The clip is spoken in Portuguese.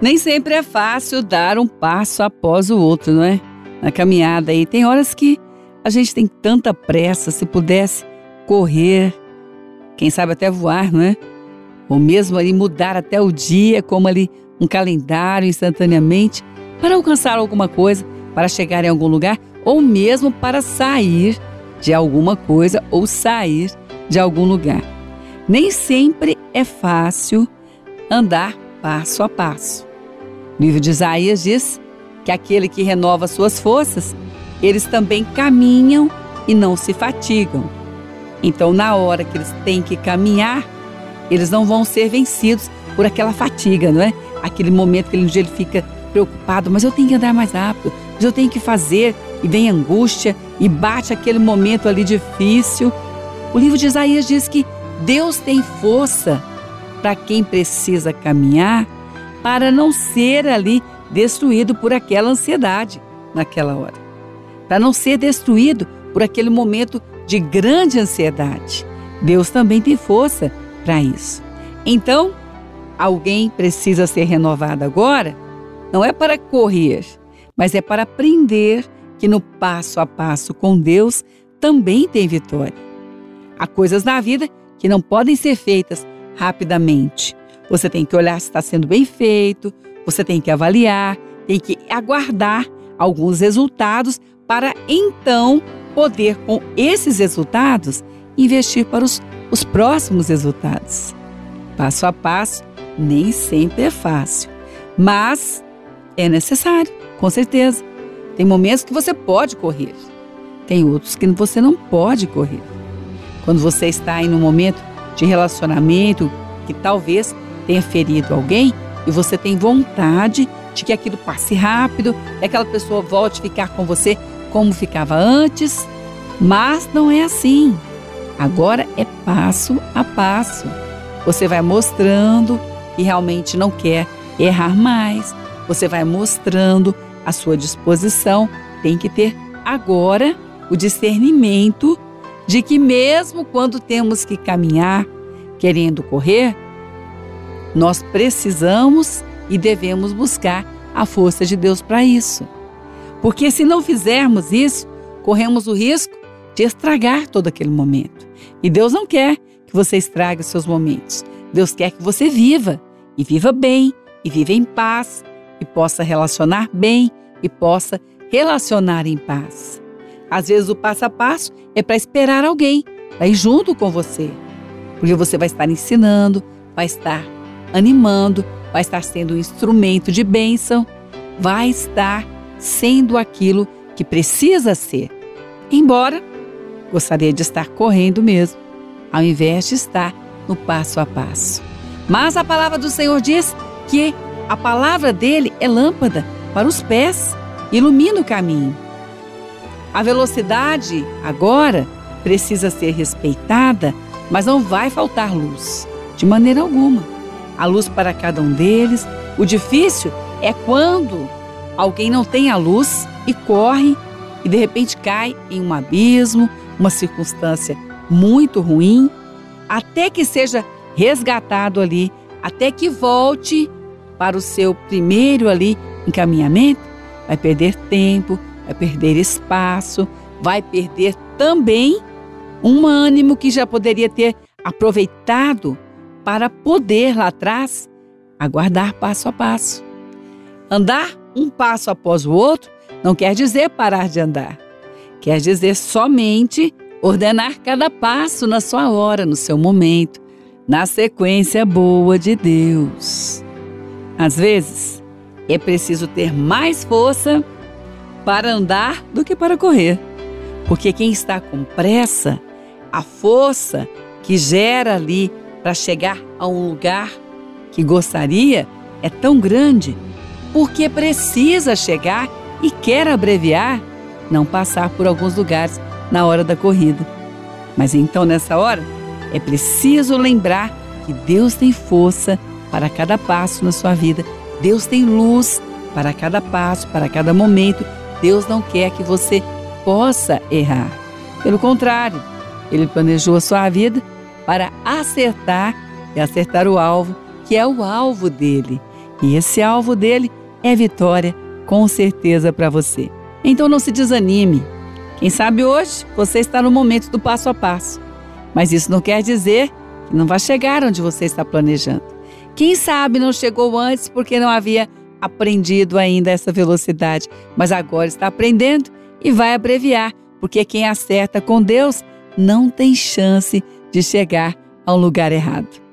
Nem sempre é fácil dar um passo após o outro, não é? Na caminhada aí tem horas que a gente tem tanta pressa, se pudesse correr, quem sabe até voar, não é? Ou mesmo ali mudar até o dia, como ali um calendário instantaneamente, para alcançar alguma coisa, para chegar em algum lugar, ou mesmo para sair de alguma coisa ou sair de algum lugar. Nem sempre é fácil andar passo a passo. O livro de Isaías diz que aquele que renova suas forças, eles também caminham e não se fatigam. Então, na hora que eles têm que caminhar, eles não vão ser vencidos por aquela fatiga, não é? Aquele momento que ele, ele fica preocupado, mas eu tenho que andar mais rápido, mas eu tenho que fazer, e vem angústia, e bate aquele momento ali difícil. O livro de Isaías diz que Deus tem força para quem precisa caminhar para não ser ali destruído por aquela ansiedade naquela hora. Para não ser destruído por aquele momento de grande ansiedade. Deus também tem força para isso. Então, alguém precisa ser renovado agora, não é para correr, mas é para aprender que no passo a passo com Deus também tem vitória. Há coisas na vida que não podem ser feitas rapidamente. Você tem que olhar se está sendo bem feito, você tem que avaliar, tem que aguardar alguns resultados para então poder, com esses resultados, investir para os, os próximos resultados. Passo a passo, nem sempre é fácil, mas é necessário, com certeza. Tem momentos que você pode correr, tem outros que você não pode correr. Quando você está em um momento de relacionamento que talvez tenha ferido alguém e você tem vontade de que aquilo passe rápido, e aquela pessoa volte a ficar com você como ficava antes, mas não é assim. Agora é passo a passo. Você vai mostrando que realmente não quer errar mais. Você vai mostrando a sua disposição. Tem que ter agora o discernimento de que, mesmo quando temos que caminhar querendo correr, nós precisamos e devemos buscar a força de Deus para isso. Porque se não fizermos isso, corremos o risco de estragar todo aquele momento. E Deus não quer que você estrague os seus momentos. Deus quer que você viva e viva bem e viva em paz e possa relacionar bem e possa relacionar em paz. Às vezes o passo a passo é para esperar alguém, para ir junto com você. Porque você vai estar ensinando, vai estar animando, vai estar sendo um instrumento de bênção, vai estar sendo aquilo que precisa ser. Embora gostaria de estar correndo mesmo, ao invés de estar no passo a passo. Mas a palavra do Senhor diz que a palavra dele é lâmpada para os pés, ilumina o caminho. A velocidade agora precisa ser respeitada, mas não vai faltar luz, de maneira alguma. A luz para cada um deles. O difícil é quando alguém não tem a luz e corre e de repente cai em um abismo, uma circunstância muito ruim, até que seja resgatado ali, até que volte para o seu primeiro ali encaminhamento, vai perder tempo, vai perder espaço, vai perder também um ânimo que já poderia ter aproveitado para poder lá atrás aguardar passo a passo. Andar um passo após o outro não quer dizer parar de andar. Quer dizer somente ordenar cada passo na sua hora, no seu momento, na sequência boa de Deus. Às vezes, é preciso ter mais força para andar do que para correr. Porque quem está com pressa, a força que gera ali para chegar a um lugar que gostaria é tão grande, porque precisa chegar e quer abreviar, não passar por alguns lugares na hora da corrida. Mas então, nessa hora, é preciso lembrar que Deus tem força para cada passo na sua vida. Deus tem luz para cada passo, para cada momento. Deus não quer que você possa errar. Pelo contrário, Ele planejou a sua vida para acertar e acertar o alvo, que é o alvo dele, E esse alvo dele é vitória, com certeza para você. Então não se desanime. Quem sabe hoje você está no momento do passo a passo. Mas isso não quer dizer que não vai chegar onde você está planejando. Quem sabe não chegou antes porque não havia aprendido ainda essa velocidade, mas agora está aprendendo e vai abreviar, porque quem acerta com Deus não tem chance de chegar ao lugar errado.